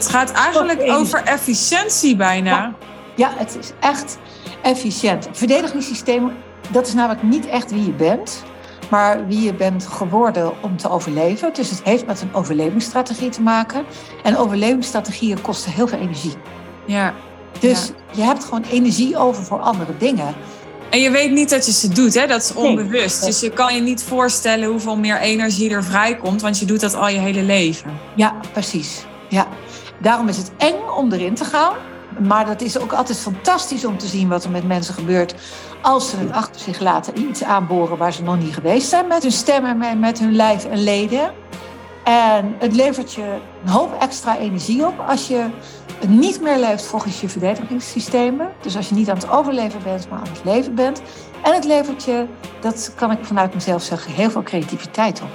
Het gaat eigenlijk over efficiëntie bijna. Ja. ja, het is echt efficiënt. Verdedigingssysteem, dat is namelijk niet echt wie je bent, maar wie je bent geworden om te overleven. Dus het heeft met een overlevingsstrategie te maken. En overlevingsstrategieën kosten heel veel energie. Ja. Dus je hebt gewoon energie over voor andere dingen. En je weet niet dat je ze doet, hè? dat is onbewust. Dus je kan je niet voorstellen hoeveel meer energie er vrijkomt, want je doet dat al je hele leven. Ja, precies. Ja. Daarom is het eng om erin te gaan. Maar dat is ook altijd fantastisch om te zien wat er met mensen gebeurt als ze het achter zich laten iets aanboren waar ze nog niet geweest zijn met hun stemmen en met hun lijf en leden. En het levert je een hoop extra energie op als je niet meer leeft volgens je verdedigingssystemen. Dus als je niet aan het overleven bent, maar aan het leven bent. En het levert je, dat kan ik vanuit mezelf zeggen, heel veel creativiteit op.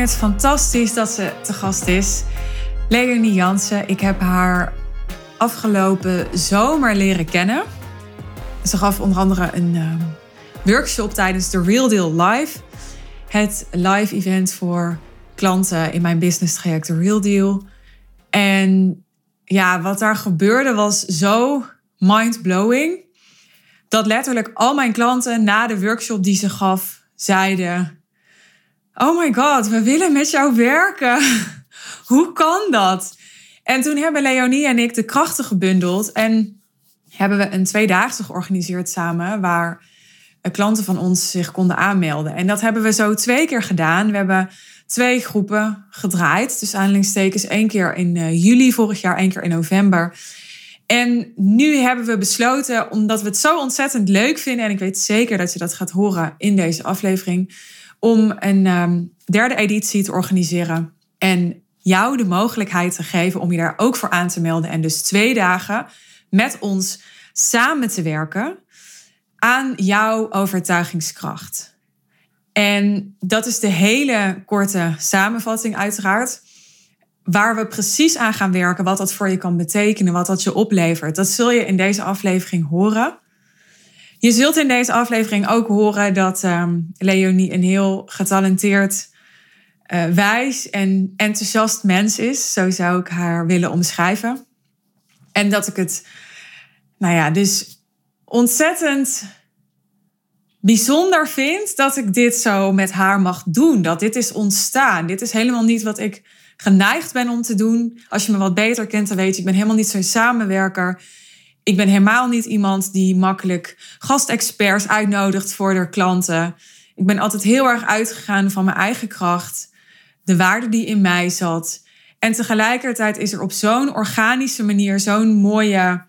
het fantastisch dat ze te gast is. Leonie Jansen. Ik heb haar afgelopen zomer leren kennen. Ze gaf onder andere een uh, workshop tijdens de Real Deal Live. Het live event voor klanten in mijn business traject The Real Deal. En ja, wat daar gebeurde was zo mind-blowing. Dat letterlijk al mijn klanten na de workshop die ze gaf zeiden oh my god, we willen met jou werken. Hoe kan dat? En toen hebben Leonie en ik de krachten gebundeld en hebben we een tweedaagse georganiseerd samen waar eh, klanten van ons zich konden aanmelden. En dat hebben we zo twee keer gedaan. We hebben twee groepen gedraaid. Dus aanhalingstekens één keer in uh, juli vorig jaar, één keer in november. En nu hebben we besloten, omdat we het zo ontzettend leuk vinden, en ik weet zeker dat je dat gaat horen in deze aflevering, om een ehm, derde editie te organiseren. En jou de mogelijkheid te geven om je daar ook voor aan te melden. En dus twee dagen met ons samen te werken aan jouw overtuigingskracht. En dat is de hele korte samenvatting, uiteraard. Waar we precies aan gaan werken, wat dat voor je kan betekenen, wat dat je oplevert. Dat zul je in deze aflevering horen. Je zult in deze aflevering ook horen dat um, Leonie een heel getalenteerd, uh, wijs en enthousiast mens is. Zo zou ik haar willen omschrijven. En dat ik het, nou ja, dus ontzettend bijzonder vind dat ik dit zo met haar mag doen. Dat dit is ontstaan. Dit is helemaal niet wat ik geneigd ben om te doen. Als je me wat beter kent, dan weet je, ik ben helemaal niet zo'n samenwerker ik ben helemaal niet iemand die makkelijk gastexperts uitnodigt voor de klanten. Ik ben altijd heel erg uitgegaan van mijn eigen kracht, de waarde die in mij zat. En tegelijkertijd is er op zo'n organische manier zo'n mooie,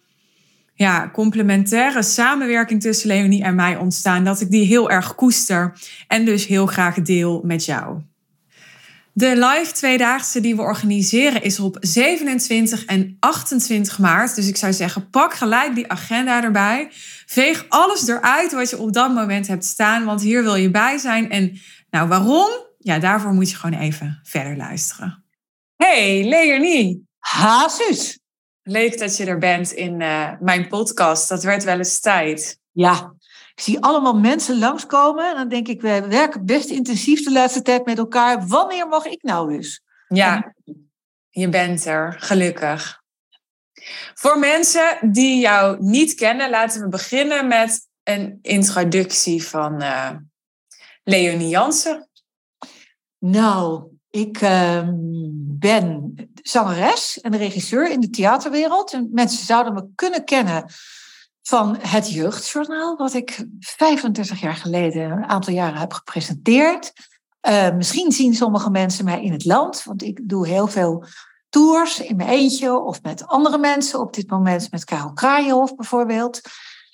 ja, complementaire samenwerking tussen Leonie en mij ontstaan, dat ik die heel erg koester en dus heel graag deel met jou. De live tweedaagse die we organiseren is op 27 en 28 maart. Dus ik zou zeggen, pak gelijk die agenda erbij. Veeg alles eruit wat je op dat moment hebt staan, want hier wil je bij zijn. En nou, waarom? Ja, daarvoor moet je gewoon even verder luisteren. Hey, Leonie. Ha, zus. Leuk dat je er bent in uh, mijn podcast. Dat werd wel eens tijd. Ja, ik zie allemaal mensen langskomen. En dan denk ik, we werken best intensief de laatste tijd met elkaar. Wanneer mag ik nou eens? Ja, je bent er, gelukkig. Voor mensen die jou niet kennen, laten we beginnen met een introductie van uh, Leonie Jansen. Nou, ik uh, ben zangeres en regisseur in de theaterwereld. En mensen zouden me kunnen kennen van het Jeugdjournaal, wat ik 35 jaar geleden een aantal jaren heb gepresenteerd. Uh, misschien zien sommige mensen mij in het land, want ik doe heel veel tours in mijn eentje of met andere mensen. Op dit moment met Karel Kraaienhof bijvoorbeeld.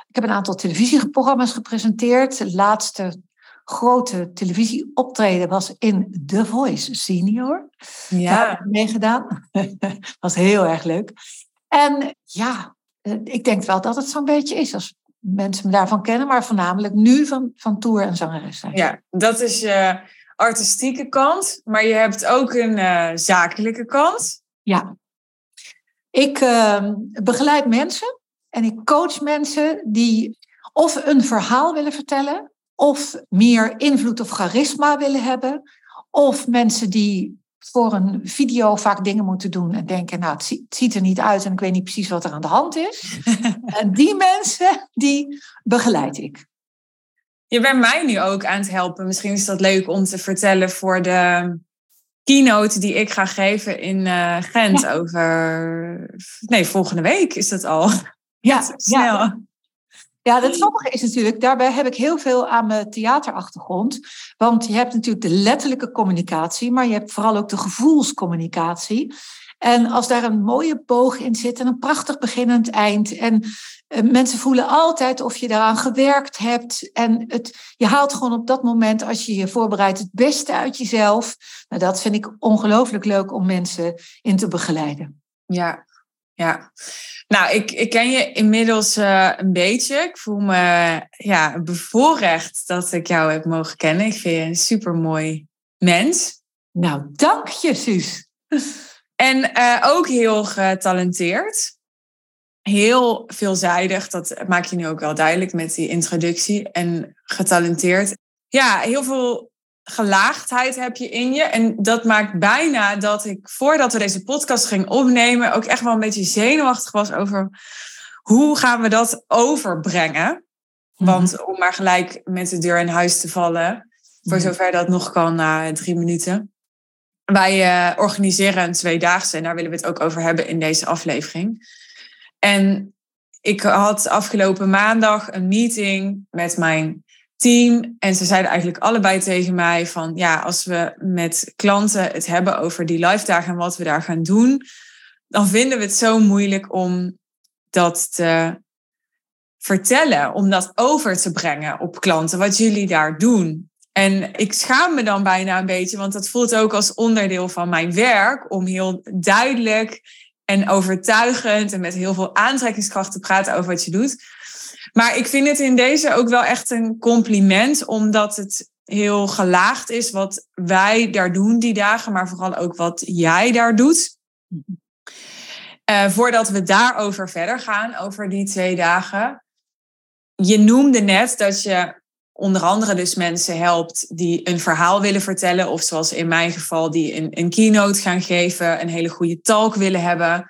Ik heb een aantal televisieprogramma's gepresenteerd. De laatste grote televisieoptreden was in The Voice Senior. Ja. Daar heb ik meegedaan. was heel erg leuk. En ja, eh, ik denk wel dat het zo'n beetje is als mensen me daarvan kennen, maar voornamelijk nu van, van tour en zangeres zijn. Ja, dat is je artistieke kant, maar je hebt ook een uh, zakelijke kant. Ja. Ik uh, begeleid mensen en ik coach mensen die of een verhaal willen vertellen, of meer invloed of charisma willen hebben, of mensen die voor een video vaak dingen moeten doen en denken, nou, het ziet er niet uit en ik weet niet precies wat er aan de hand is. en die mensen, die begeleid ik. Je bent mij nu ook aan het helpen. Misschien is dat leuk om te vertellen voor de keynote die ik ga geven in uh, Gent over. Nee, volgende week is dat al. Ja, snel. Ja. Ja, het grappige is natuurlijk, daarbij heb ik heel veel aan mijn theaterachtergrond. Want je hebt natuurlijk de letterlijke communicatie, maar je hebt vooral ook de gevoelscommunicatie. En als daar een mooie boog in zit en een prachtig beginnend eind. En eh, mensen voelen altijd of je daaraan gewerkt hebt. En het, je haalt gewoon op dat moment, als je je voorbereidt, het beste uit jezelf. Nou, dat vind ik ongelooflijk leuk om mensen in te begeleiden. Ja, ja. Nou, ik, ik ken je inmiddels uh, een beetje. Ik voel me ja, bevoorrecht dat ik jou heb mogen kennen. Ik vind je een supermooi mens. Nou, dank je, Suus. En uh, ook heel getalenteerd. Heel veelzijdig, dat maak je nu ook wel duidelijk met die introductie. En getalenteerd. Ja, heel veel gelaagdheid heb je in je. En dat maakt bijna dat ik, voordat we deze podcast gingen opnemen, ook echt wel een beetje zenuwachtig was over hoe gaan we dat overbrengen. Mhm. Want om maar gelijk met de deur in huis te vallen, voor zover dat nog kan na drie minuten. Wij uh, organiseren een tweedaagse en daar willen we het ook over hebben in deze aflevering. En ik had afgelopen maandag een meeting met mijn team. En ze zeiden eigenlijk allebei tegen mij van ja, als we met klanten het hebben over die live dagen en wat we daar gaan doen, dan vinden we het zo moeilijk om dat te vertellen, om dat over te brengen op klanten, wat jullie daar doen. En ik schaam me dan bijna een beetje, want dat voelt ook als onderdeel van mijn werk om heel duidelijk en overtuigend en met heel veel aantrekkingskracht te praten over wat je doet. Maar ik vind het in deze ook wel echt een compliment, omdat het heel gelaagd is wat wij daar doen die dagen, maar vooral ook wat jij daar doet. Uh, voordat we daarover verder gaan, over die twee dagen. Je noemde net dat je onder andere dus mensen helpt die een verhaal willen vertellen, of zoals in mijn geval, die een, een keynote gaan geven, een hele goede talk willen hebben.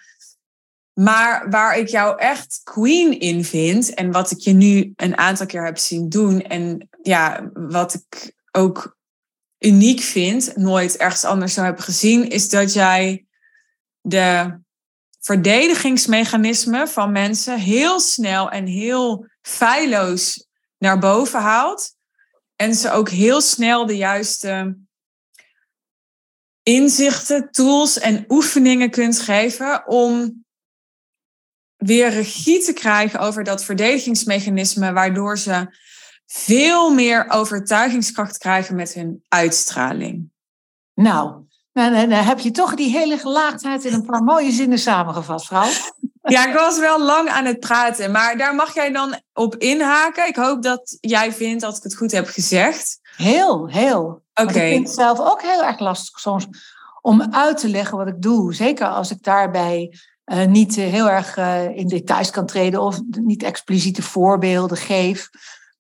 Maar waar ik jou echt queen in vind en wat ik je nu een aantal keer heb zien doen en ja, wat ik ook uniek vind, nooit ergens anders zo heb gezien, is dat jij de verdedigingsmechanismen van mensen heel snel en heel feilloos naar boven haalt. En ze ook heel snel de juiste inzichten, tools en oefeningen kunt geven om weer regie te krijgen over dat verdedigingsmechanisme, waardoor ze veel meer overtuigingskracht krijgen met hun uitstraling. Nou, dan heb je toch die hele gelaagdheid in een paar mooie zinnen samengevat, vrouw. Ja, ik was wel lang aan het praten, maar daar mag jij dan op inhaken. Ik hoop dat jij vindt dat ik het goed heb gezegd. Heel, heel. Oké. Ik vind het zelf ook heel erg lastig soms om uit te leggen wat ik doe. Zeker als ik daarbij uh, niet uh, heel erg uh, in details kan treden of niet expliciete voorbeelden geef.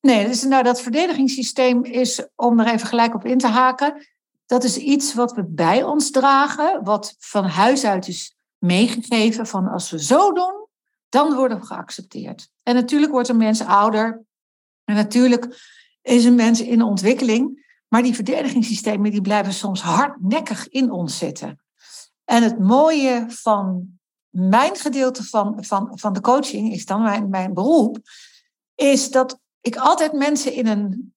Nee, dus nou, dat verdedigingssysteem is, om er even gelijk op in te haken, dat is iets wat we bij ons dragen, wat van huis uit is meegegeven van als we zo doen, dan worden we geaccepteerd. En natuurlijk wordt een mens ouder en natuurlijk is een mens in ontwikkeling, maar die verdedigingssystemen die blijven soms hardnekkig in ons zitten. En het mooie van mijn gedeelte van, van, van de coaching is dan mijn, mijn beroep, is dat ik altijd mensen in een,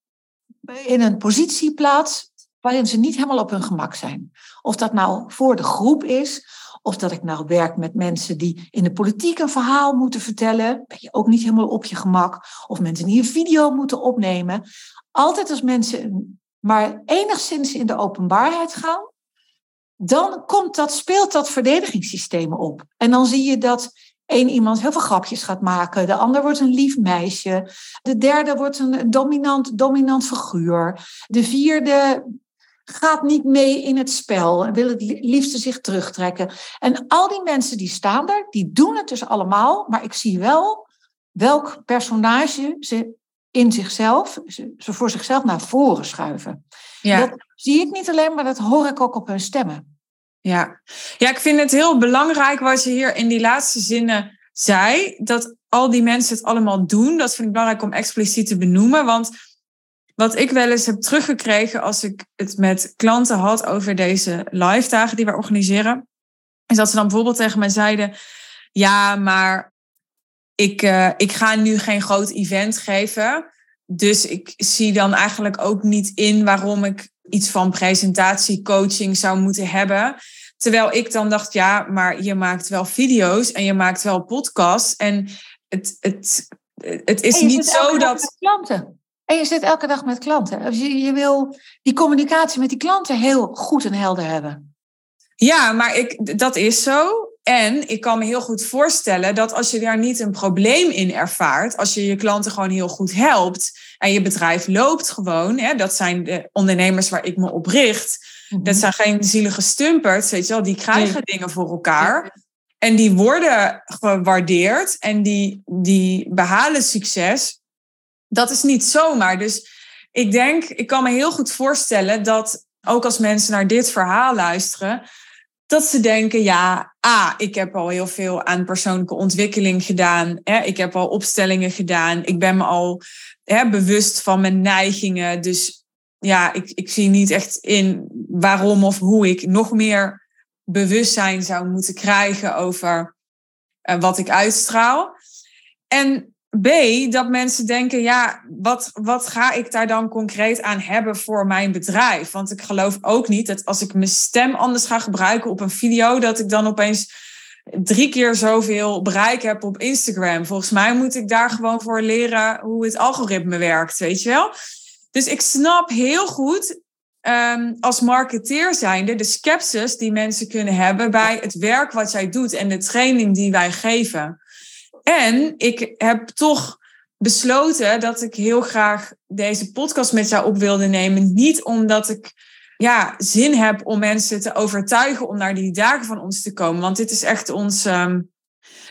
in een positie plaats waarin ze niet helemaal op hun gemak zijn. Of dat nou voor de groep is, of dat ik nou werk met mensen die in de politiek een verhaal moeten vertellen, ben je ook niet helemaal op je gemak. Of mensen die een video moeten opnemen. Altijd als mensen maar enigszins in de openbaarheid gaan, dan komt dat, speelt dat verdedigingssysteem op. En dan zie je dat één iemand heel veel grapjes gaat maken, de ander wordt een lief meisje, de derde wordt een dominant, dominant figuur, de vierde gaat niet mee in het spel en wil het liefste zich terugtrekken. En al die mensen die staan daar, die doen het dus allemaal, maar ik zie wel welk personage ze in zichzelf, ze voor zichzelf naar voren schuiven. Ja. Dat zie ik niet alleen, maar dat hoor ik ook op hun stemmen. Ja. ja, ik vind het heel belangrijk wat je hier in die laatste zinnen zei. Dat al die mensen het allemaal doen. Dat vind ik belangrijk om expliciet te benoemen. Want wat ik wel eens heb teruggekregen als ik het met klanten had over deze live dagen die we organiseren, is dat ze dan bijvoorbeeld tegen mij zeiden: Ja, maar ik, uh, ik ga nu geen groot event geven. Dus ik zie dan eigenlijk ook niet in waarom ik iets van presentatiecoaching zou moeten hebben. Terwijl ik dan dacht, ja, maar je maakt wel video's en je maakt wel podcasts. En het, het, het is niet zo dat. Klanten. En je zit elke dag met klanten. Dus je, je wil die communicatie met die klanten heel goed en helder hebben. Ja, maar ik, dat is zo. En ik kan me heel goed voorstellen dat als je daar niet een probleem in ervaart, als je je klanten gewoon heel goed helpt en je bedrijf loopt gewoon, hè, dat zijn de ondernemers waar ik me op richt. Dat mhm. zijn geen zielige stumpers, weet je wel, die krijgen dingen voor elkaar. En die worden gewaardeerd en die, die behalen succes. Dat is niet zomaar. Dus ik denk, ik kan me heel goed voorstellen dat ook als mensen naar dit verhaal luisteren, dat ze denken, ja, ah, ik heb al heel veel aan persoonlijke ontwikkeling gedaan. Hè? Ik heb al opstellingen gedaan. Ik ben me al hè, bewust van mijn neigingen. Dus ja, ik, ik zie niet echt in waarom of hoe ik nog meer bewustzijn zou moeten krijgen over uh, wat ik uitstraal. En B, dat mensen denken, ja, wat, wat ga ik daar dan concreet aan hebben voor mijn bedrijf? Want ik geloof ook niet dat als ik mijn stem anders ga gebruiken op een video, dat ik dan opeens drie keer zoveel bereik heb op Instagram. Volgens mij moet ik daar gewoon voor leren hoe het algoritme werkt, weet je wel? Dus ik snap heel goed um, als marketeer zijnde de skepsis die mensen kunnen hebben bij het werk wat jij doet en de training die wij geven. En ik heb toch besloten dat ik heel graag deze podcast met jou op wilde nemen. Niet omdat ik ja, zin heb om mensen te overtuigen om naar die dagen van ons te komen. Want dit is echt ons, um,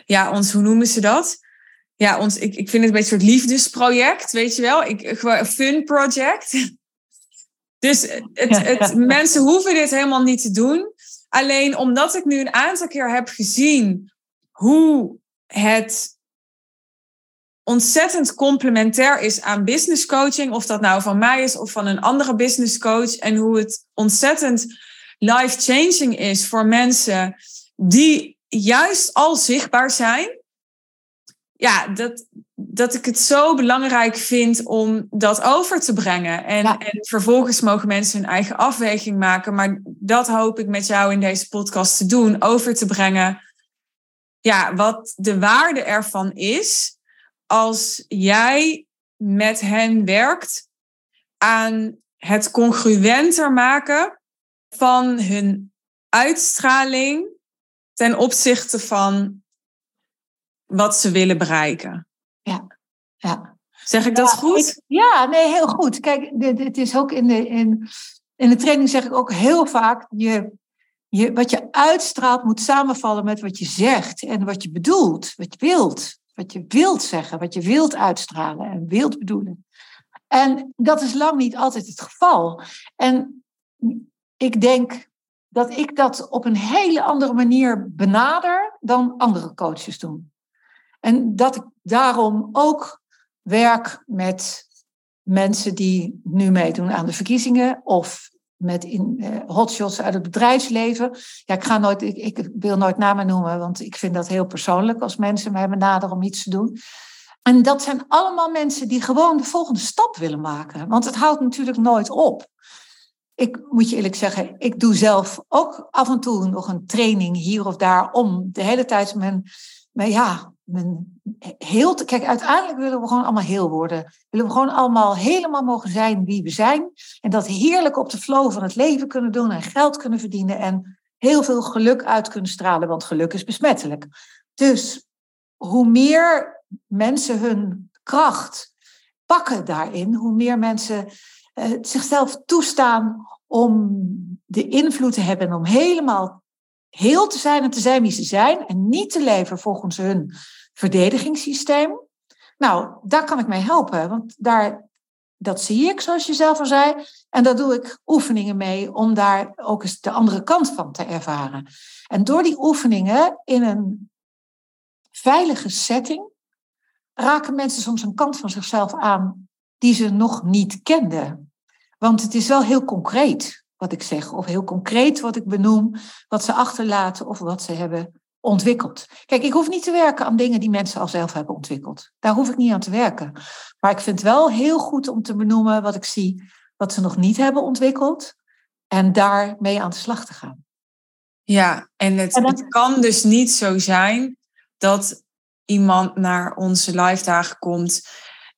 ja, ons hoe noemen ze dat? Ja, ons, ik, ik vind het een beetje een soort liefdesproject, weet je wel? Ik, een fun project. Dus het, het, mensen hoeven dit helemaal niet te doen. Alleen omdat ik nu een aantal keer heb gezien hoe het ontzettend complementair is aan business coaching, of dat nou van mij is of van een andere business coach, en hoe het ontzettend life-changing is voor mensen die juist al zichtbaar zijn. Ja, dat, dat ik het zo belangrijk vind om dat over te brengen. En, en vervolgens mogen mensen hun eigen afweging maken. Maar dat hoop ik met jou in deze podcast te doen, over te brengen ja, wat de waarde ervan is als jij met hen werkt aan het congruenter maken van hun uitstraling ten opzichte van wat ze willen bereiken. Ja, ja. Zeg ik dat goed? ja, nee, heel goed. Kijk, het is ook in de, in, in de training zeg ik ook heel vaak, je je, wat je uitstraalt moet samenvallen met wat je zegt en wat je bedoelt, wat je wilt. Wat je wilt zeggen, wat je wilt uitstralen en wilt bedoelen. En dat is lang niet altijd het geval. En ik denk dat ik dat op een hele andere manier benader dan andere coaches doen. En dat ik daarom ook werk met mensen die nu meedoen aan de verkiezingen of met in, uh, hotshots uit het bedrijfsleven. Ja, ik, ga nooit, ik, ik, wil nooit namen noemen, want ik vind dat heel persoonlijk als mensen mij benaderen om iets te doen. En dat zijn allemaal mensen die gewoon de volgende stap willen maken. Want het houdt natuurlijk nooit op. Ik moet je eerlijk zeggen, ik doe zelf ook af en toe nog een training hier of daar om de hele tijd mijn, mijn ja, mijn heel kijk, uiteindelijk willen we gewoon allemaal heel worden. Willen we gewoon allemaal helemaal mogen zijn wie we zijn. En dat heerlijk op de flow van het leven kunnen doen en geld kunnen verdienen en heel veel geluk uit kunnen stralen, want geluk is besmettelijk. Dus hoe meer mensen hun kracht pakken daarin, hoe meer mensen uh, zichzelf toestaan om de invloed te hebben en om helemaal heel te zijn en te zijn wie ze zijn en niet te leven volgens hun verdedigingssysteem. Nou, daar kan ik mee helpen, want daar, dat zie ik, zoals je zelf al zei. En daar doe ik oefeningen mee om daar ook eens de andere kant van te ervaren. En door die oefeningen in een veilige setting raken mensen soms een kant van zichzelf aan die ze nog niet kenden. Want het is wel heel concreet wat ik zeg, of heel concreet wat ik benoem, wat ze achterlaten of wat ze hebben ontwikkeld. Kijk, ik hoef niet te werken aan dingen die mensen al zelf hebben ontwikkeld. Daar hoef ik niet aan te werken. Maar ik vind het wel heel goed om te benoemen wat ik zie, wat ze nog niet hebben ontwikkeld, en daarmee aan de slag te gaan. Ja, en het, het kan dus niet zo zijn dat iemand naar onze live dagen komt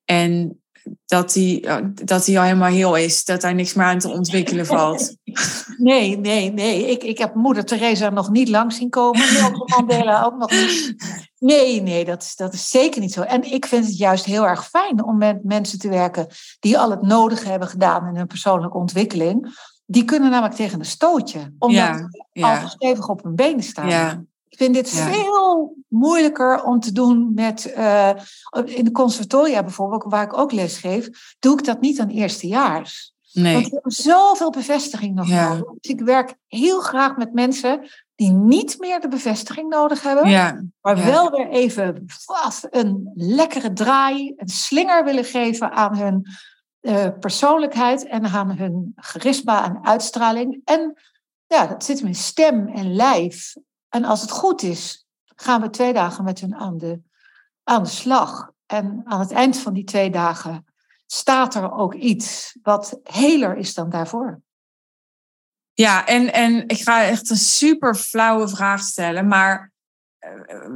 en dat hij dat die al helemaal heel is, dat daar niks meer aan te ontwikkelen valt. Nee, nee, nee. Ik, ik heb moeder Teresa nog niet lang zien komen. Nelson Mandela ook nog niet. Nee, nee, dat is, dat is zeker niet zo. En ik vind het juist heel erg fijn om met mensen te werken die al het nodige hebben gedaan in hun persoonlijke ontwikkeling. Die kunnen namelijk tegen een stootje, omdat ja, ja. al stevig op hun benen staan. Ja. Ik vind dit veel moeilijker om te doen met. Uh, in de conservatoria bijvoorbeeld, waar ik ook les geef, doe ik dat niet aan eerstejaars. Nee. Want we hebben zoveel bevestiging nog ja. nodig. Dus ik werk heel graag met mensen die niet meer de bevestiging nodig hebben, ja. maar wel weer even een lekkere draai, een slinger willen geven aan hun uh, persoonlijkheid en aan hun charisma en uitstraling. En ja, dat zit hem in stem en lijf. En als het goed is, gaan we twee dagen met hun aan de, aan de slag. En aan het eind van die twee dagen staat er ook iets wat heler is dan daarvoor. Ja, en, en ik ga echt een super flauwe vraag stellen, maar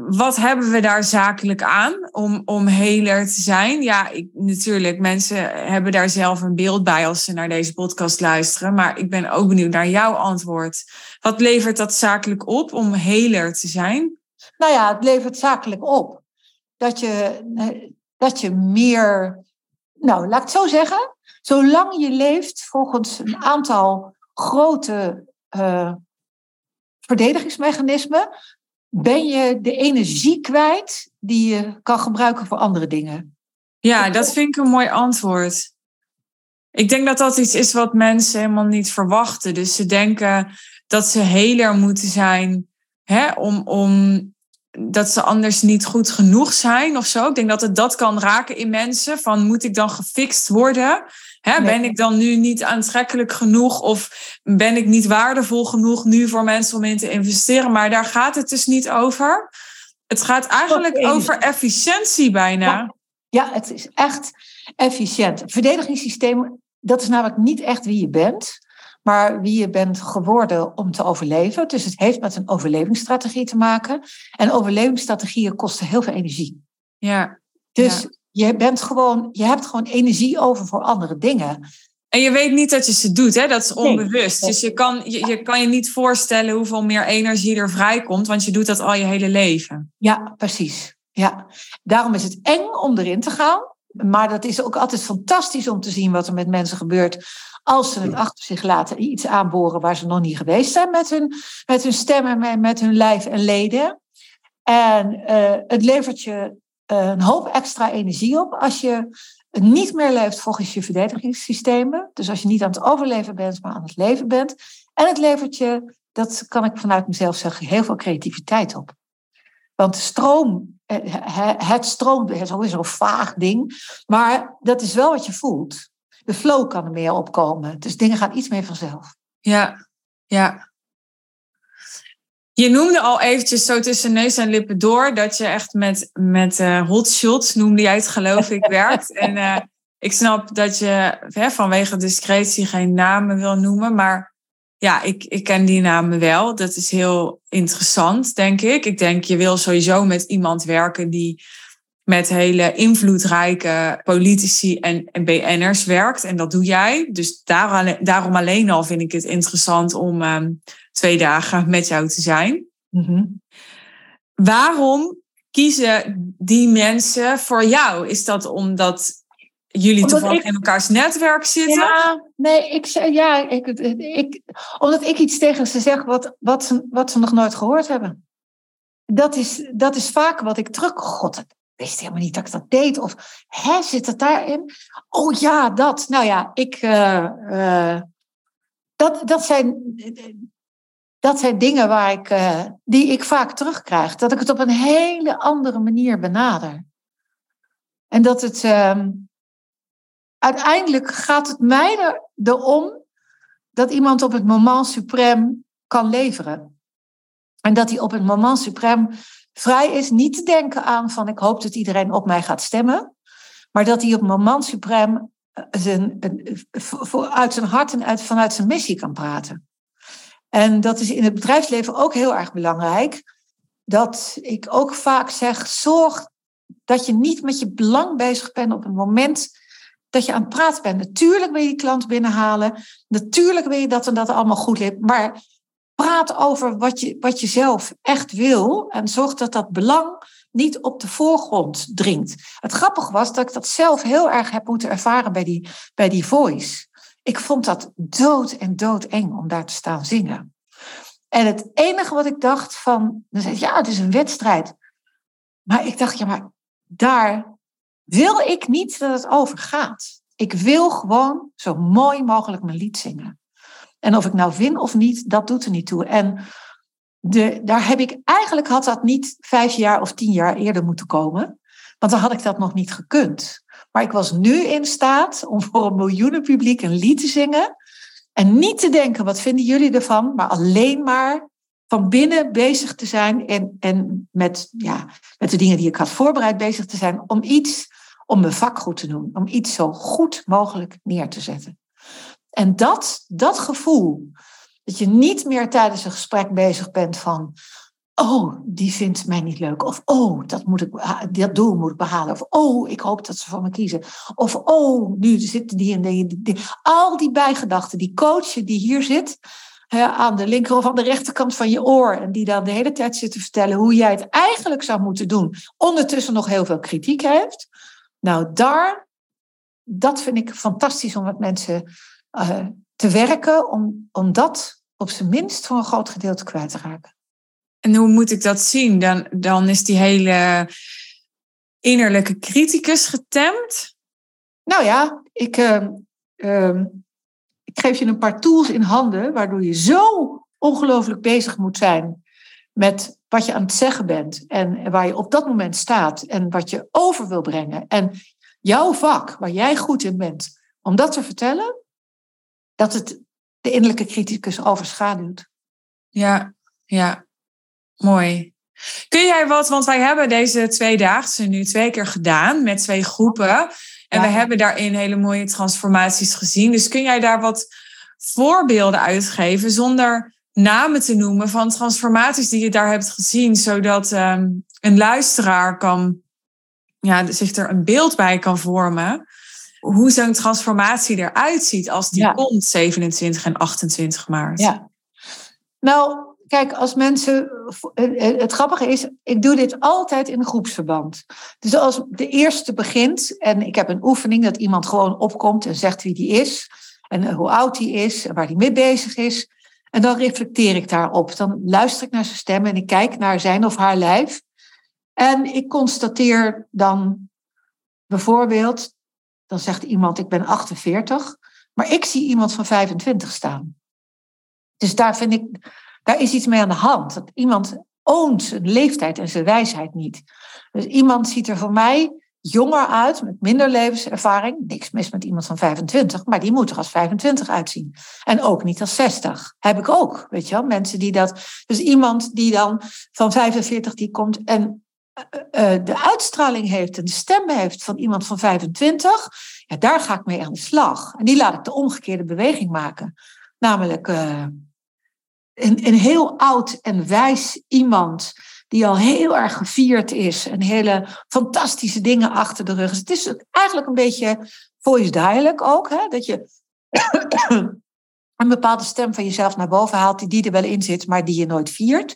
wat hebben we daar zakelijk aan om, om heler te zijn? Ja, ik, natuurlijk, mensen hebben daar zelf een beeld bij als ze naar deze podcast luisteren. Maar ik ben ook benieuwd naar jouw antwoord. Wat levert dat zakelijk op om heler te zijn? Nou ja, het levert zakelijk op dat je, eh, dat je meer. Nou, laat ik het zo zeggen. Zolang je leeft volgens een aantal grote uh, verdedigingsmechanismen, ben je de energie kwijt die je kan gebruiken voor andere dingen. Ja, dat vind ik een mooi antwoord. Ik denk dat dat iets is wat mensen helemaal niet verwachten. Dus ze denken dat ze heler moeten zijn hè, om, om dat ze anders niet goed genoeg zijn of zo. Ik denk dat het dat kan raken in mensen. Van moet ik dan gefixt worden? Hè, Ben ik dan nu niet aantrekkelijk genoeg? Of ben ik niet waardevol genoeg nu voor mensen om in te investeren? Maar daar gaat het dus niet over. Het gaat eigenlijk over efficiëntie bijna. Ja. ja, het is echt efficiënt. Verdedigingssysteem, dat is namelijk niet echt wie je bent maar wie je bent geworden om te overleven. Dus het heeft met een overlevingsstrategie te maken. En overlevingsstrategieën kosten heel veel energie. Ja. Dus je bent gewoon, je hebt gewoon energie over voor andere dingen. En je weet niet dat je ze doet, hè? dat is onbewust. Dus je kan, je, je kan je niet voorstellen hoeveel meer energie er vrijkomt, want je doet dat al je hele leven. Ja, precies. Ja. Daarom is het eng om erin te gaan. Maar dat is ook altijd fantastisch om te zien wat er met mensen gebeurt als ze het achter zich laten iets aanboren waar ze nog niet geweest zijn met hun, met hun stem en met hun lijf en leden. En uh, het levert je een hoop extra energie op als je niet meer leeft volgens je verdedigingssystemen. Dus als je niet aan het overleven bent, maar aan het leven bent. En het levert je, dat kan ik vanuit mezelf zeggen, heel veel creativiteit op. Want stroom, eh, het stroom, is sowieso een vaag ding, maar dat is wel wat je voelt de flow kan er meer opkomen. Dus dingen gaan iets meer vanzelf. Ja, ja. Je noemde al eventjes zo tussen neus en lippen door dat je echt met, met uh, hotshots, noemde jij het geloof ik, werkt. En uh, ik snap dat je hè, vanwege discretie geen namen wil noemen, maar ja, ik, ik ken die namen wel. Dat is heel interessant, denk ik. Ik denk, je wil sowieso met iemand werken die met hele invloedrijke politici en, en BN'ers werkt. En dat doe jij. Dus daar, daarom alleen al vind ik het interessant om ehm, twee dagen met jou te zijn. Mhm. Waarom kiezen die mensen voor jou? Is dat omdat jullie toevallig in elkaars netwerk zitten? Ja, nee, ik, ja, ik, ik, omdat ik iets tegen ze zeg wat, wat, ze, wat ze nog nooit gehoord hebben. Dat is, dat is vaak wat ik terug. God, wist helemaal niet dat ik dat deed. Of hè, zit het daarin? Oh ja, dat. Nou ja, ik. Uh, dat, dat, zijn, dat zijn dingen waar ik, uh, die ik vaak terugkrijg. Dat ik het op een hele andere manier benader. En dat het. Uh, uiteindelijk gaat het mij erom dat iemand op het moment suprem kan leveren. En dat hij op het moment suprem vrij is niet te denken aan van ik hoop dat iedereen op mij gaat stemmen. Maar dat hij op moment suprem eh, zijn, uit zijn hart en uit, vanuit zijn missie kan praten. En dat is in het bedrijfsleven ook heel erg belangrijk. Dat ik ook vaak zeg, zorg dat je niet met je belang bezig bent op het moment dat je aan het praten bent. Natuurlijk wil je die klant binnenhalen. Natuurlijk wil je dat en dat allemaal goed ligt. Maar praat over wat je, wat je zelf echt wil. En zorg dat dat belang niet op de voorgrond dringt. Het grappige was dat ik dat zelf heel erg heb moeten ervaren bij die, bij die voice. Ik vond dat dood en doodeng om daar te staan zingen. En het enige wat ik dacht van, dan ja, het is een wedstrijd. Maar ik dacht, ja, maar daar wil ik niet dat het over gaat. Ik wil gewoon zo mooi mogelijk mijn lied zingen. En of ik nou win of niet, dat doet er niet toe. En de, daar heb ik eigenlijk had dat niet vijf jaar of tien jaar eerder moeten komen. Want dan had ik dat nog niet gekund. Maar ik was nu in staat om voor een miljoenen publiek een lied te zingen. En niet te denken, wat vinden jullie ervan? Maar alleen maar van binnen bezig te zijn en, en met, ja, met de dingen die ik had voorbereid bezig te zijn om iets, om mijn vak goed te doen, om iets zo goed mogelijk neer te zetten. En dat, dat gevoel, dat je niet meer tijdens een gesprek bezig bent van, oh, die vindt mij niet leuk. Of, oh, dat, moet ik, dat doel moet ik behalen. Of, oh, ik hoop dat ze voor me kiezen. Of, oh, nu zitten die en die. Al die bijgedachten, die coach die hier zit, aan de linker of aan de rechterkant van je oor. En die dan de hele tijd zit te vertellen hoe jij het eigenlijk zou moeten doen. Ondertussen nog heel veel kritiek heeft. Nou, daar, dat vind ik fantastisch om met mensen uh, te werken. Om, om dat op zijn minst voor een groot gedeelte kwijt te raken. En hoe moet ik dat zien? Dan, dan is die hele innerlijke criticus getemd? Nou ja, ik, uh, uh, ik geef je een paar tools in handen, waardoor je zo ongelooflijk bezig moet zijn met wat je aan het zeggen bent en waar je op dat moment staat en wat je over wil brengen. En jouw vak, waar jij goed in bent, om dat te vertellen, dat het de innerlijke criticus overschaduwt. Ja, ja, mooi. Kun jij wat, want wij hebben deze tweedaagse nu twee keer gedaan met twee groepen. En we hebben daarin hele mooie transformaties gezien. Dus kun jij daar wat voorbeelden uitgeven zonder namen te noemen van transformaties die je daar hebt gezien, zodat um, een luisteraar kan, ja, zich er een beeld bij kan vormen hoe zo'n transformatie eruit ziet als die komt 27 en 28 maart. Ja. Nou, Kijk, als mensen. Eh, eh, het grappige is, ik doe dit altijd in groepsverband. Dus als de eerste begint en ik heb een oefening dat iemand gewoon opkomt en zegt wie die is. En hoe oud die is en waar die mee bezig is. En dan reflecteer ik daarop. Dan luister ik naar zijn stem en ik kijk naar zijn of haar lijf. En ik constateer dan bijvoorbeeld, dan zegt iemand ik ben 48, maar ik zie iemand van 25 staan. Dus daar vind ik, daar is iets mee aan de hand. Dat iemand oont zijn leeftijd en zijn wijsheid niet. Dus iemand ziet er voor mij jonger uit, met minder levenservaring. Niks mis met iemand van 25, maar die moet er als 25 uitzien. En ook niet als 60. Heb ik ook, weet je wel. Mensen die dat... Dus iemand die dan van 45 die komt en de uitstraling heeft en de stem heeft van iemand van 25, ja, daar ga ik mee aan de slag. En die laat ik de omgekeerde beweging maken. Namelijk, een, een heel oud en wijs iemand die al heel erg gevierd is en hele fantastische dingen achter de rug. Het is eigenlijk een beetje voice dialect ook, hè? dat je een bepaalde stem van jezelf naar boven haalt die, die er wel in zit, maar die je nooit viert.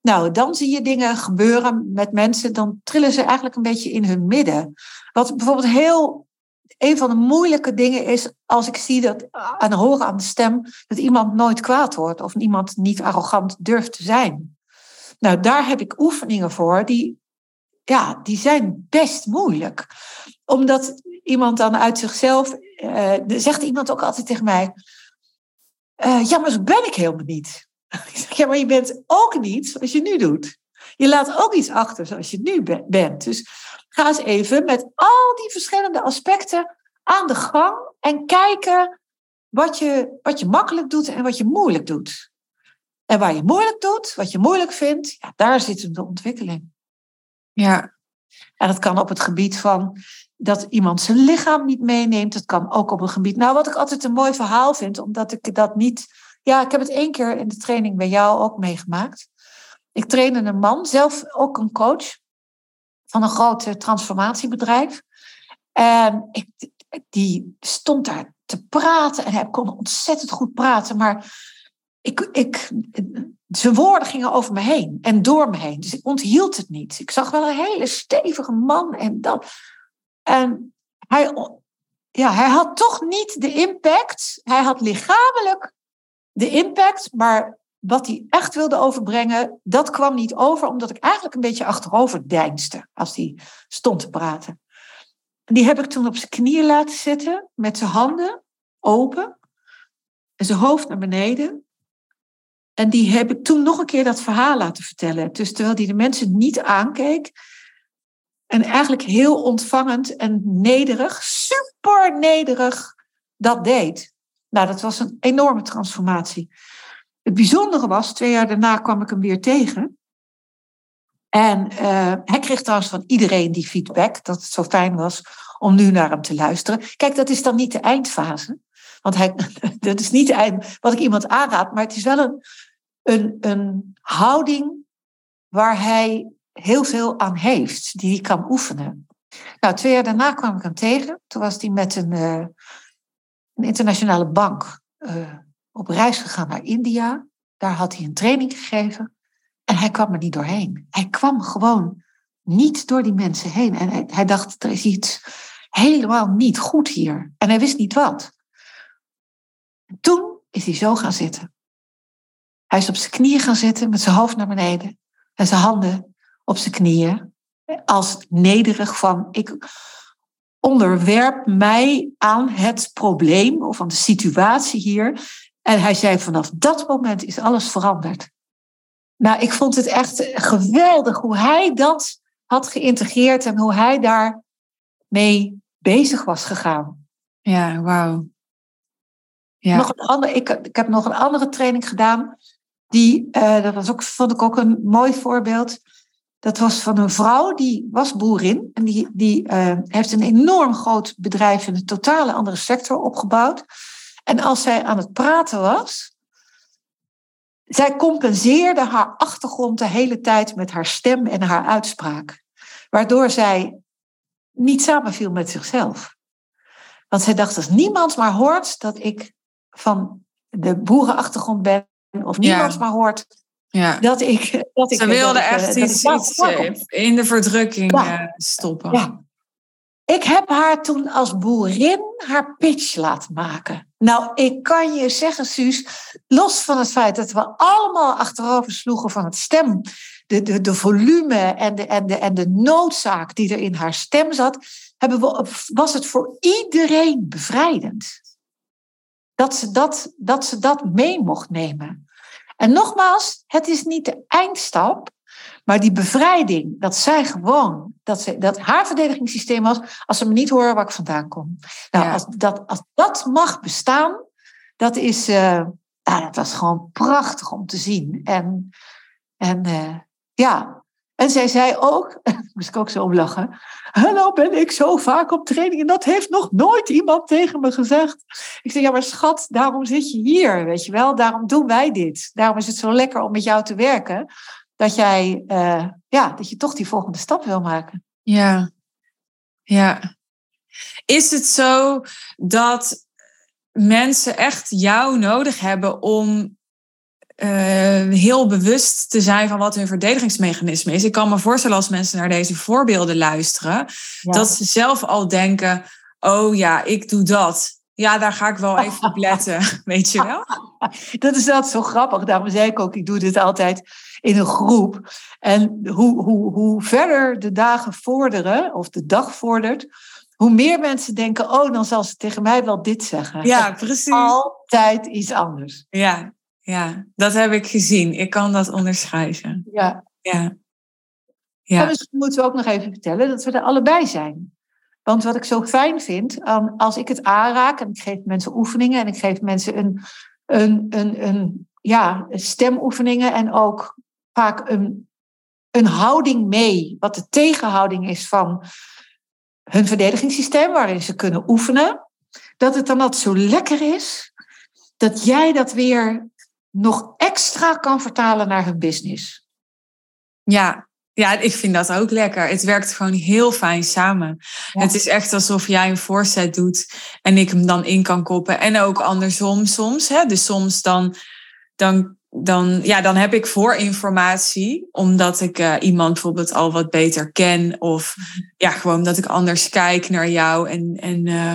Nou, dan zie je dingen gebeuren met mensen, dan trillen ze eigenlijk een beetje in hun midden. Wat bijvoorbeeld heel een van de moeilijke dingen is als ik zie dat aan horen aan de stem dat iemand nooit kwaad wordt of iemand niet arrogant durft te zijn. Nou, daar heb ik oefeningen voor die, ja, die zijn best moeilijk. Omdat iemand dan uit zichzelf, uh, zegt iemand ook altijd tegen mij, uh, ja, maar zo ben ik helemaal niet. Ik zeg, ja, maar je bent ook niet zoals je nu doet. Je laat ook iets achter zoals je nu bent. Dus ga eens even met al die verschillende aspecten aan de gang en kijken wat je, wat je makkelijk doet en wat je moeilijk doet. En waar je moeilijk doet, wat je moeilijk vindt, ja, daar zit de ontwikkeling. Ja. En dat kan op het gebied van dat iemand zijn lichaam niet meeneemt. Dat kan ook op een gebied. Nou, wat ik altijd een mooi verhaal vind, omdat ik dat niet. Ja, ik heb het één keer in de training bij jou ook meegemaakt. Ik trainde een man, zelf ook een coach van een groot transformatiebedrijf. En ik, die stond daar te praten en hij kon ontzettend goed praten, maar ik, ik, zijn woorden gingen over me heen en door me heen. Dus ik onthield het niet. Ik zag wel een hele stevige man en dat. En hij, ja, hij had toch niet de impact. Hij had lichamelijk de impact, maar wat hij echt wilde overbrengen, dat kwam niet over, omdat ik eigenlijk een beetje achterover deinste als hij stond te praten. Die heb ik toen op zijn knieën laten zitten, met zijn handen open en zijn hoofd naar beneden. En die heb ik toen nog een keer dat verhaal laten vertellen. Dus terwijl hij de mensen niet aankeek. En eigenlijk heel ontvangend en nederig, super nederig, dat deed. Nou, dat was een enorme transformatie. Het bijzondere was, twee jaar daarna kwam ik hem weer tegen. En uh, hij kreeg trouwens van iedereen die feedback, dat het zo fijn was om nu naar hem te luisteren. Kijk, dat is dan niet de eindfase. Want hij, dat is niet eind, wat ik iemand aanraad, maar het is wel een, een, een houding waar hij heel veel aan heeft, die hij kan oefenen. Nou, twee jaar daarna kwam ik hem tegen. Toen was hij met een, uh, internationale bank uh, op reis gegaan naar India. Daar had hij een training gegeven. En hij kwam er niet doorheen. Hij kwam gewoon niet door die mensen heen. En hij dacht, er is iets helemaal niet goed hier. En hij wist niet wat. toen is hij zo gaan zitten. Hij is op zijn knieën gaan zitten met zijn hoofd naar beneden. En zijn handen op zijn knieën. Als nederig van, ik onderwerp mij aan het probleem of aan de situatie hier. En hij zei, vanaf dat moment is alles veranderd. Nou, ik vond het echt geweldig hoe hij dat had geïntegreerd en hoe hij daar mee bezig was gegaan. Ja, wauw. Ja. Nog een andere, ik, ik heb nog een andere training gedaan. Die, uh, dat was ook, vond ik ook een mooi voorbeeld. Dat was van een vrouw die was boerin. En die, die uh, heeft een enorm groot bedrijf in een totale andere sector opgebouwd. En als zij aan het praten was, zij compenseerde haar achtergrond de hele tijd met haar stem en haar uitspraak. Waardoor zij niet samenviel met zichzelf. Want zij dacht, als niemand maar hoort dat ik van de boerenachtergrond ben, of niemand maar hoort ja. dat ik. Dat Ze wilde echt iets, iets eh, in de verdrukking ja. Eh, stoppen. Ja. Ik heb haar toen als boerin haar pitch laten maken. Nou, ik kan je zeggen, Suus, los van het feit dat we allemaal achterover sloegen van het stem, de, de, de volume en de, en, de, en de noodzaak die er in haar stem zat, hebben we, was het voor iedereen bevrijdend. Dat ze dat, dat ze dat mee mocht nemen. En nogmaals, het is niet de eindstap, maar die bevrijding, dat zij gewoon, dat, ze, dat haar verdedigingssysteem was, als ze me niet horen waar ik vandaan kom. Nou, als, dat, als dat mag bestaan, dat is, uh, nou, dat was gewoon prachtig om te zien. En, en uh, ja, en zij zei ook, moest ik ook zo om lachen. Nou ben ik zo vaak op training en dat heeft nog nooit iemand tegen me gezegd. Ik zei, ja maar schat, daarom zit je hier, weet je wel. Daarom doen wij dit. Daarom is het zo lekker om met jou te werken. Dat jij, uh, ja, dat je toch die volgende stap wil maken. Ja, ja. Is het zo dat mensen echt jou nodig hebben om uh, heel bewust te zijn van wat hun verdedigingsmechanisme is. Ik kan me voorstellen als mensen naar deze voorbeelden luisteren, dat ze zelf al denken: oh ja, ik doe dat. Ja, daar ga ik wel even op letten, weet je wel? Dat is altijd zo grappig. Daarom zei ik ook, ik doe dit altijd in een groep. En hoe, hoe, hoe verder de dagen vorderen, of de dag vordert, hoe meer mensen denken, oh, dan zal ze tegen mij wel dit zeggen. Ja, precies. Altijd iets anders. Ja, ja, dat heb ik gezien. Ik kan dat onderschrijven. Ja. Ja. ja. Dus moeten we ook nog even vertellen dat we er allebei zijn. Want wat ik zo fijn vind, als ik het aanraak en ik geef mensen oefeningen en ik geef mensen een, een, een, een ja, stemoefeningen en ook vaak een, een houding mee, wat de tegenhouding is van hun verdedigingssysteem, waarin ze kunnen oefenen, dat het dan altijd zo lekker is dat jij dat weer nog extra kan vertalen naar hun business. Ja, ja, ik vind dat ook lekker. Het werkt gewoon heel fijn samen. Het is echt alsof jij een voorzet doet en ik hem dan in kan koppen. En ook andersom soms. Hè? Dus soms dan, dan, dan, ja, dan heb ik voorinformatie, omdat ik uh, iemand bijvoorbeeld al wat beter ken. Of mhm. ja, gewoon dat ik anders kijk naar jou. En, en uh,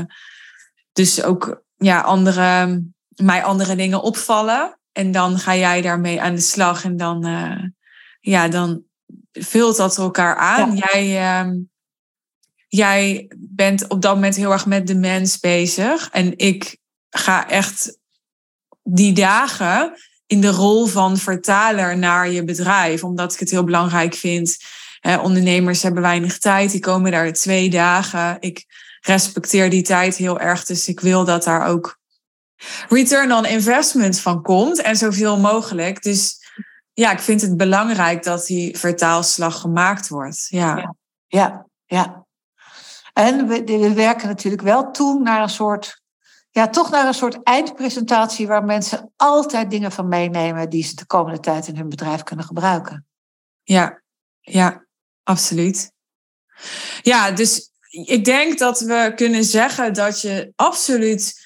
dus ook ja, andere, mij andere dingen opvallen. En dan ga jij daarmee aan de slag. En dan, uh, ja, dan vult dat elkaar aan. Jij, uh, jij bent op dat moment heel erg met de mens bezig. En ik ga echt die dagen in de rol van vertaler naar je bedrijf. Omdat ik het heel belangrijk vind. ondernemers hebben weinig tijd. Die komen daar twee dagen. Ik respecteer die tijd heel erg. Dus ik wil dat daar ook return on investment van komt. En zoveel mogelijk. Dus ja, ik vind het belangrijk dat die vertaalslag gemaakt wordt. Ja, ja, ja. En we, we werken natuurlijk wel toe naar een soort, ja, toch naar een soort eindpresentatie waar mensen altijd dingen van meenemen die ze de komende tijd in hun bedrijf kunnen gebruiken. Ja, ja, absoluut. Ja, dus ik denk dat we kunnen zeggen dat je absoluut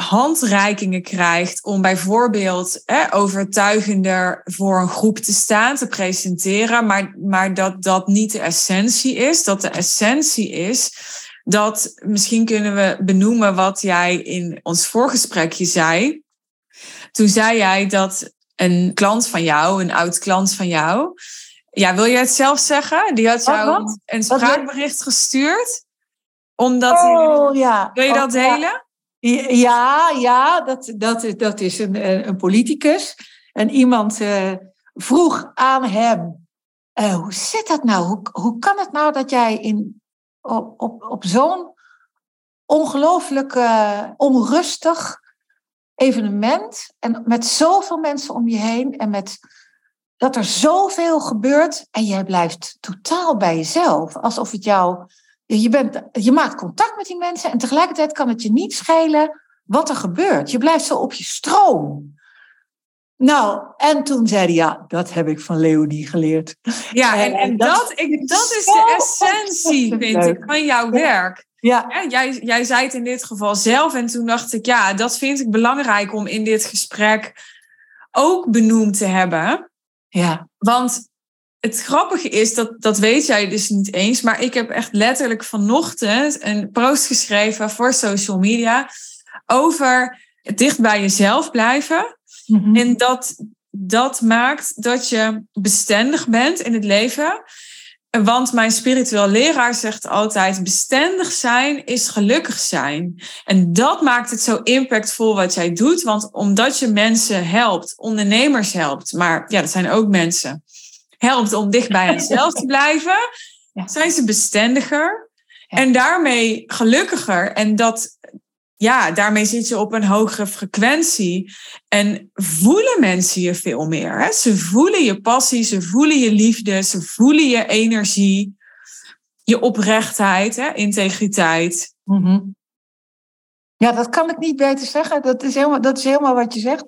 handreikingen krijgt om bijvoorbeeld overtuigender voor een groep te staan, te presenteren, maar, maar dat dat niet de essentie is. Dat de essentie is dat, misschien kunnen we benoemen wat jij in ons voorgesprekje zei. Toen zei jij dat een klant van jou, een oud klant van jou, ja, wil je het zelf zeggen? Die had jou een spraakbericht gestuurd. Omdat oh, ja. Wil je dat oh, delen? Ja, ja dat, dat, dat is een, een politicus. En iemand uh, vroeg aan hem: uh, Hoe zit dat nou? Hoe, hoe kan het nou dat jij in, op, op, op zo'n ongelooflijk onrustig evenement en met zoveel mensen om je heen en met dat er zoveel gebeurt en jij blijft totaal bij jezelf, alsof het jou je, bent, je maakt contact met die mensen en tegelijkertijd kan het je niet schelen wat er gebeurt. Je blijft zo op je stroom. Nou, en toen zei hij, ja, dat heb ik van Leonie geleerd. Ja, en, en dat, ik, dat is de essentie, vind ik, van jouw werk. Ja. jij, jij zei het in dit geval zelf en toen dacht ik, ja, dat vind ik belangrijk om in dit gesprek ook benoemd te hebben. Ja. Want het grappige is, dat, dat weet jij dus niet eens, maar ik heb echt letterlijk vanochtend een post geschreven voor social media over dicht bij jezelf blijven. Mhm. En dat, dat maakt dat je bestendig bent in het leven. Want mijn spiritueel leraar zegt altijd: bestendig zijn is gelukkig zijn. En dat maakt het zo impactvol wat jij doet. Want omdat je mensen helpt, ondernemers helpt, maar ja, dat zijn ook mensen helpt om dicht bij henzelf te blijven, zijn ze bestendiger en daarmee gelukkiger. En dat, ja, daarmee zit je op een hogere frequentie en voelen mensen je veel meer. Hè? Ze voelen je passie, ze voelen je liefde, ze voelen je energie, je oprechtheid, hè? integriteit. Mhm. Ja, dat kan ik niet beter zeggen. Dat is helemaal, dat is helemaal wat je zegt.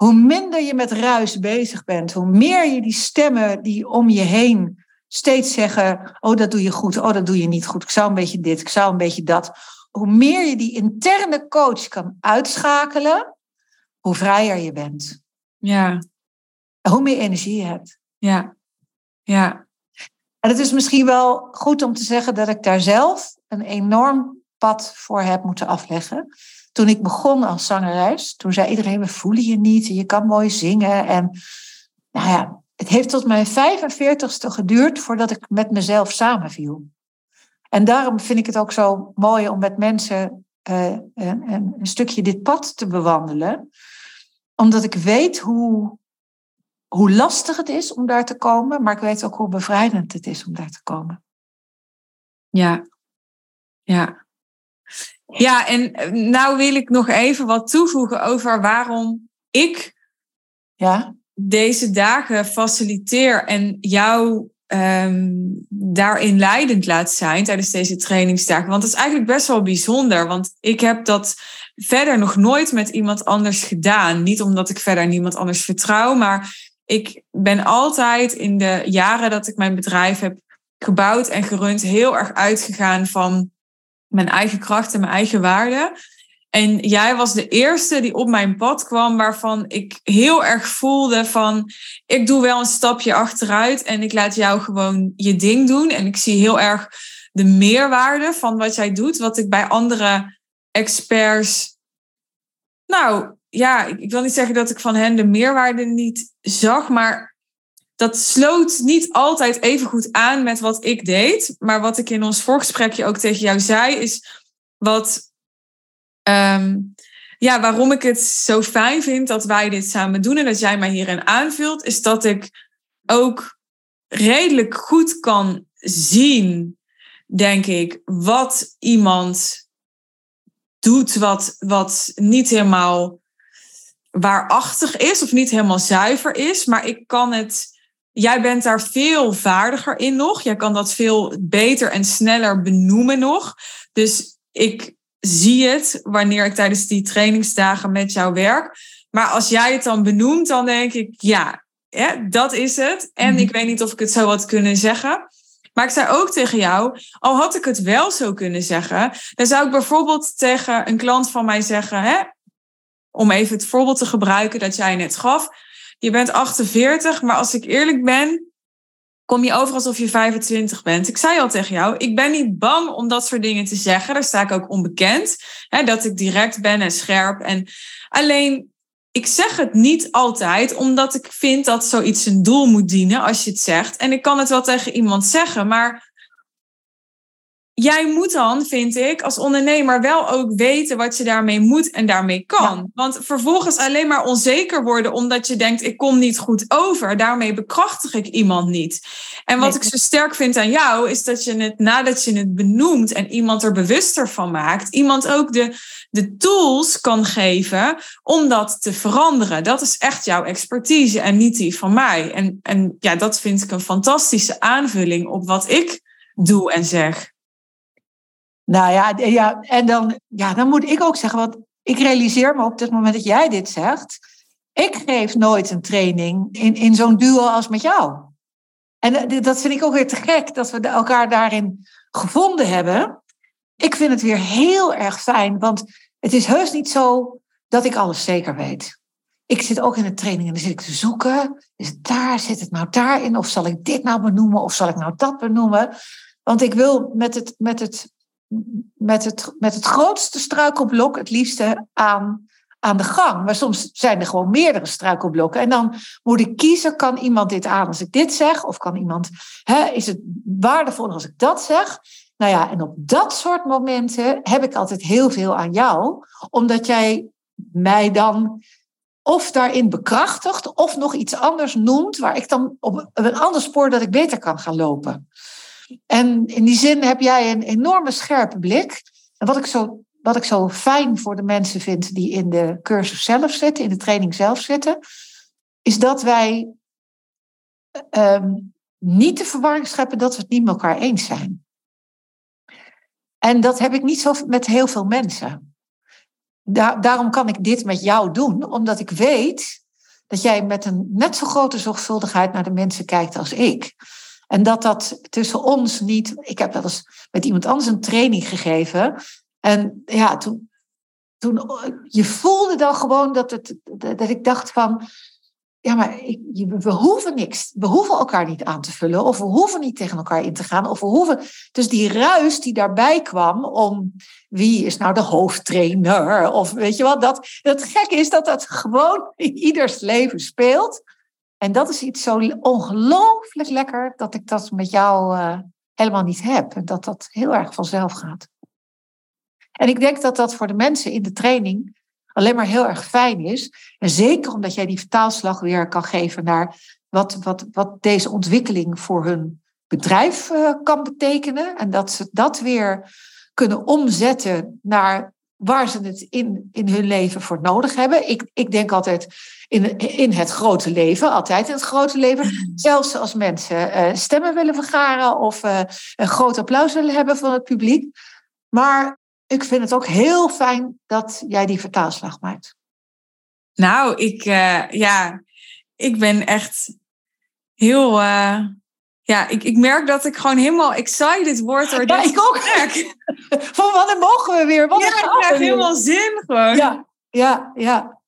Hoe minder je met ruis bezig bent, hoe meer je die stemmen die om je heen steeds zeggen: Oh, dat doe je goed, oh, dat doe je niet goed, ik zou een beetje dit, ik zou een beetje dat. Hoe meer je die interne coach kan uitschakelen, hoe vrijer je bent. Ja. En hoe meer energie je hebt. Ja. Ja. En het is misschien wel goed om te zeggen dat ik daar zelf een enorm pad voor heb moeten afleggen. Toen ik begon als zangeres, toen zei iedereen, we voelen je niet, je kan mooi zingen. En nou ja, het heeft tot mijn 45ste geduurd voordat ik met mezelf samenviel. En daarom vind ik het ook zo mooi om met mensen uh, een, een, stukje dit pad te bewandelen. Omdat ik weet hoe, hoe lastig het is om daar te komen, maar ik weet ook hoe bevrijdend het is om daar te komen. Ja, ja. Ja, en eh, nou wil ik nog even wat toevoegen over waarom ik ja? deze dagen faciliteer en jou um, daarin leidend laat zijn tijdens deze trainingsdagen. Want dat is eigenlijk best wel bijzonder, want ik heb dat verder nog nooit met iemand anders gedaan. Niet omdat ik verder niemand anders vertrouw, maar ik ben altijd in de jaren dat ik mijn bedrijf heb gebouwd en gerund heel erg uitgegaan van mijn eigen kracht en mijn eigen waarde. En jij was de eerste die op mijn pad kwam waarvan ik heel erg voelde van ik doe wel een stapje achteruit en ik laat jou gewoon je ding doen. En ik zie heel erg de meerwaarde van wat jij doet, wat ik bij andere experts. Nou ja, ik wil niet zeggen dat ik van hen de meerwaarde niet zag, maar dat sloot niet altijd even goed aan met wat ik deed. Maar wat ik in ons voorgesprekje ook tegen jou zei, is wat Ehm, ja, waarom ik het zo fijn vind dat wij dit samen doen en dat jij mij hierin aanvult, is dat ik ook redelijk goed kan zien, denk ik, wat iemand doet wat, wat niet helemaal waarachtig is of niet helemaal zuiver is. Maar ik kan het. Jij bent daar veel vaardiger in nog. Jij kan dat veel beter en sneller benoemen nog. Dus ik zie het wanneer ik tijdens die trainingsdagen met jou werk. Maar als jij het dan benoemt, dan denk ik, ja, dat is het. En mhm. ik weet niet of ik het zo had kunnen zeggen. Maar ik zei ook tegen jou, al had ik het wel zo kunnen zeggen, dan zou ik bijvoorbeeld tegen een klant van mij zeggen, hè, om even het voorbeeld te gebruiken dat jij net gaf. Je bent 48, maar als ik eerlijk ben, kom je over alsof je 25 bent. Ik zei al tegen jou, ik ben niet bang om dat soort dingen te zeggen. Daar sta ik ook onbekend. Hè, dat ik direct ben en scherp. En alleen, ik zeg het niet altijd, omdat ik vind dat zoiets een doel moet dienen als je het zegt. En ik kan het wel tegen iemand zeggen, maar jij moet dan, vind ik, als ondernemer wel ook weten wat je daarmee moet en daarmee kan. Want vervolgens alleen maar onzeker worden omdat je denkt, ik kom niet goed over. Daarmee bekrachtig ik iemand niet. En wat ik zo sterk vind aan jou, is dat je het nadat je het benoemt en iemand er bewuster van maakt, iemand ook de, de tools kan geven om dat te veranderen. Dat is echt jouw expertise en niet die van mij. En, en ja, dat vind ik een fantastische aanvulling op wat ik doe en zeg. Nou ja, ja en dan, ja, dan moet ik ook zeggen, want ik realiseer me op het moment dat jij dit zegt. Ik geef nooit een training in, in zo'n duo als met jou. En eh, dat vind ik ook weer te gek dat we elkaar daarin gevonden hebben. Ik vind het weer heel erg fijn, want het is heus niet zo dat ik alles zeker weet. Ik zit ook in een training en dan zit ik te zoeken. Is daar, zit het nou daarin? Of zal ik dit nou benoemen? Of zal ik nou dat benoemen? Want ik wil met het, met het met het, met het grootste struikelblok het liefste aan, aan de gang. Maar soms zijn er gewoon meerdere struikelblokken. En dan moet ik kiezen, kan iemand dit aan als ik dit zeg? Of kan iemand, hè, is het waardevol als ik dat zeg? Nou ja, en op dat soort momenten heb ik altijd heel veel aan jou. Omdat jij mij dan of daarin bekrachtigt of nog iets anders noemt waar ik dan op een ander spoor dat ik beter kan gaan lopen. En in die zin heb jij een enorme scherpe blik. En wat ik zo, wat ik zo fijn voor de mensen vind die in de cursus zelf zitten, in de training zelf zitten, is dat wij ehm, niet de verwarring scheppen dat we het niet met elkaar eens zijn. En dat heb ik niet zo met heel veel mensen. daarom kan ik dit met jou doen, omdat ik weet dat jij met een net zo grote zorgvuldigheid naar de mensen kijkt als ik. En dat dat tussen ons niet. Ik heb wel eens met iemand anders een training gegeven. En ja, toen. toen je voelde dan gewoon dat, het, dat ik dacht van. ja, maar we hoeven niks. We hoeven elkaar niet aan te vullen. Of we hoeven niet tegen elkaar in te gaan. Of we hoeven. Dus die ruis die daarbij kwam om wie is nou de hoofdtrainer? Of weet je wat? Dat, het gekke is dat dat gewoon in ieders leven speelt. En dat is iets zo ongelooflijk lekker dat ik dat met jou uh, helemaal niet heb. En dat dat heel erg vanzelf gaat. En ik denk dat dat voor de mensen in de training alleen maar heel erg fijn is. En zeker omdat jij die vertaalslag weer kan geven naar wat, wat, wat deze ontwikkeling voor hun bedrijf uh, kan betekenen. En dat ze dat weer kunnen omzetten naar waar ze het in, in hun leven voor nodig hebben. Ik, ik denk altijd in, in het grote leven, altijd in het grote leven. Zelfs als mensen uh, stemmen willen vergaren of uh, een groot applaus willen hebben van het publiek. Maar ik vind het ook heel fijn dat jij die vertaalslag maakt. Nou, ik, uh, ja, ik ben echt heel. Ja, ik, ik merk dat ik gewoon helemaal excited word door ja, dit ik ook. Van wanneer mogen we weer? Ja, ik krijg helemaal zin gewoon. Ja, ja, ja.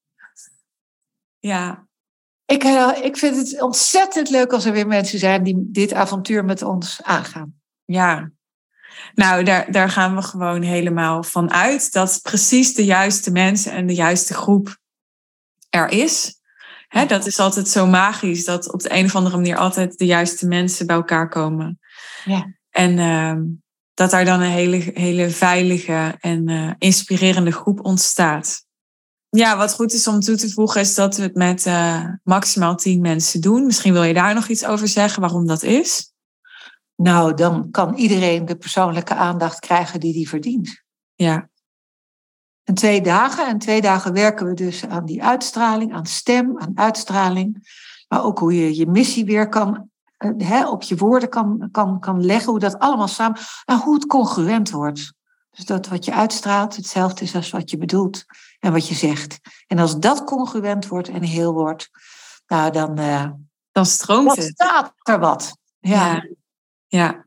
Ja. Ik, uh, ik vind het ontzettend leuk als er weer mensen zijn die dit avontuur met ons aangaan. Ja, nou, daar, daar gaan we gewoon helemaal van uit dat precies de juiste mensen en de juiste groep er is. Hè, dat is altijd zo magisch, dat op de een of andere manier altijd de juiste mensen bij elkaar komen. Ja. En uh, dat daar dan een hele, hele veilige en uh, inspirerende groep ontstaat. Ja, wat goed is om toe te voegen is dat we het met uh, maximaal tien mensen doen. Misschien wil je daar nog iets over zeggen waarom dat is. Nou, dan kan iedereen de persoonlijke aandacht krijgen die die verdient. Ja. En twee dagen. En twee dagen werken we dus aan die uitstraling, aan stem, aan uitstraling. Maar ook hoe je je missie weer kan, eh, hè, op je woorden kan, kan, kan leggen. Hoe dat allemaal samen. En hoe het congruent wordt. Dus dat wat je uitstraalt hetzelfde is als wat je bedoelt en wat je zegt. En als dat congruent wordt en heel wordt, nou dan. Uh, dan stroomt dan het. staat er wat. ja. ja. Ja.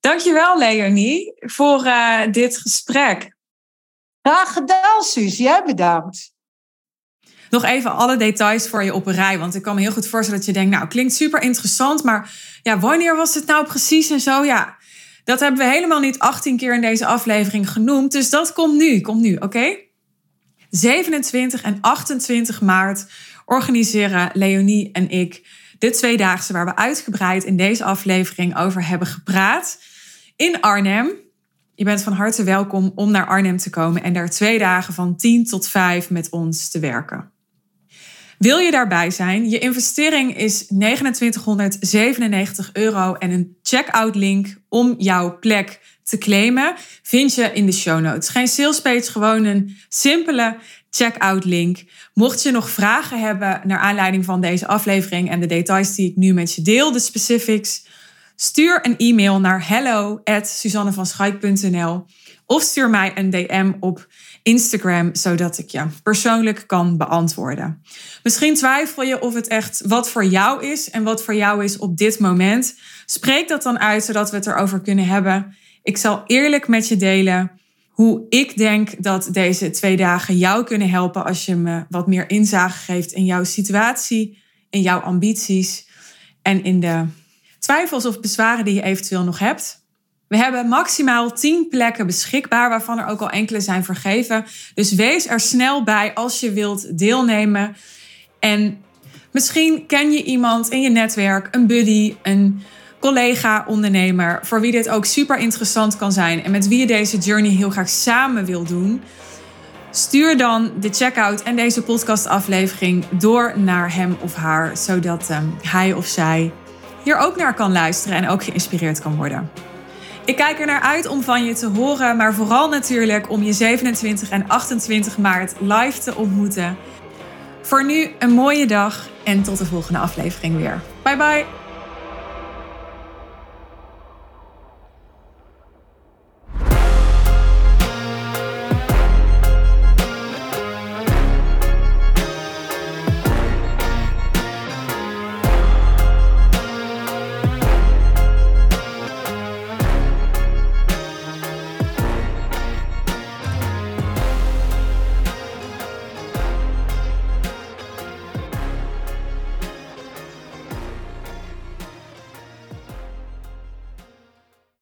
Dankjewel, Leonie, voor uh, dit gesprek. Graag gedaan, Suus. Jij bedankt. Nog even alle details voor je op een rij. Want ik kan me heel goed voorstellen dat je denkt, nou, klinkt super interessant. Maar ja, wanneer was het nou precies en zo? Ja, dat hebben we helemaal niet 18 keer in deze aflevering genoemd. Dus dat komt nu, komt nu, oké? 27 en 28 maart organiseren Leonie en ik de tweedaagse waar we uitgebreid in deze aflevering over hebben gepraat. In Arnhem. Je bent van harte welkom om naar Arnhem te komen en daar twee dagen van 10 tot 5 met ons te werken. Wil je daarbij zijn? Je investering is 2997 euro en een checkout link om jouw plek te claimen vind je in de show notes. Geen salespage, gewoon een simpele checkout link. Mocht je nog vragen hebben naar aanleiding van deze aflevering en de details die ik nu met je deel, de specifics, stuur een e-mail naar hello@suzannevanschaik.nl of stuur mij een DM op Instagram, zodat ik je persoonlijk kan beantwoorden. Misschien twijfel je of het echt wat voor jou is en wat voor jou is op dit moment. Spreek dat dan uit, zodat we het erover kunnen hebben. Ik zal eerlijk met je delen hoe ik denk dat deze twee dagen jou kunnen helpen als je me wat meer inzage geeft in jouw situatie, in jouw ambities en in de twijfels of bezwaren die je eventueel nog hebt. We hebben maximaal 10 plekken beschikbaar, waarvan er ook al enkele zijn vergeven. Dus wees er snel bij als je wilt deelnemen. En misschien ken je iemand in je netwerk, een buddy, een collega-ondernemer, voor wie dit ook super interessant kan zijn en met wie je deze journey heel graag samen wil doen. Stuur dan de checkout en deze podcastaflevering door naar hem of haar, zodat um, hij of zij hier ook naar kan luisteren en ook geïnspireerd kan worden. Ik kijk er naar uit om van je te horen, maar vooral natuurlijk om je 27 en 28 maart live te ontmoeten. Voor nu een mooie dag en tot de volgende aflevering weer. Bye bye!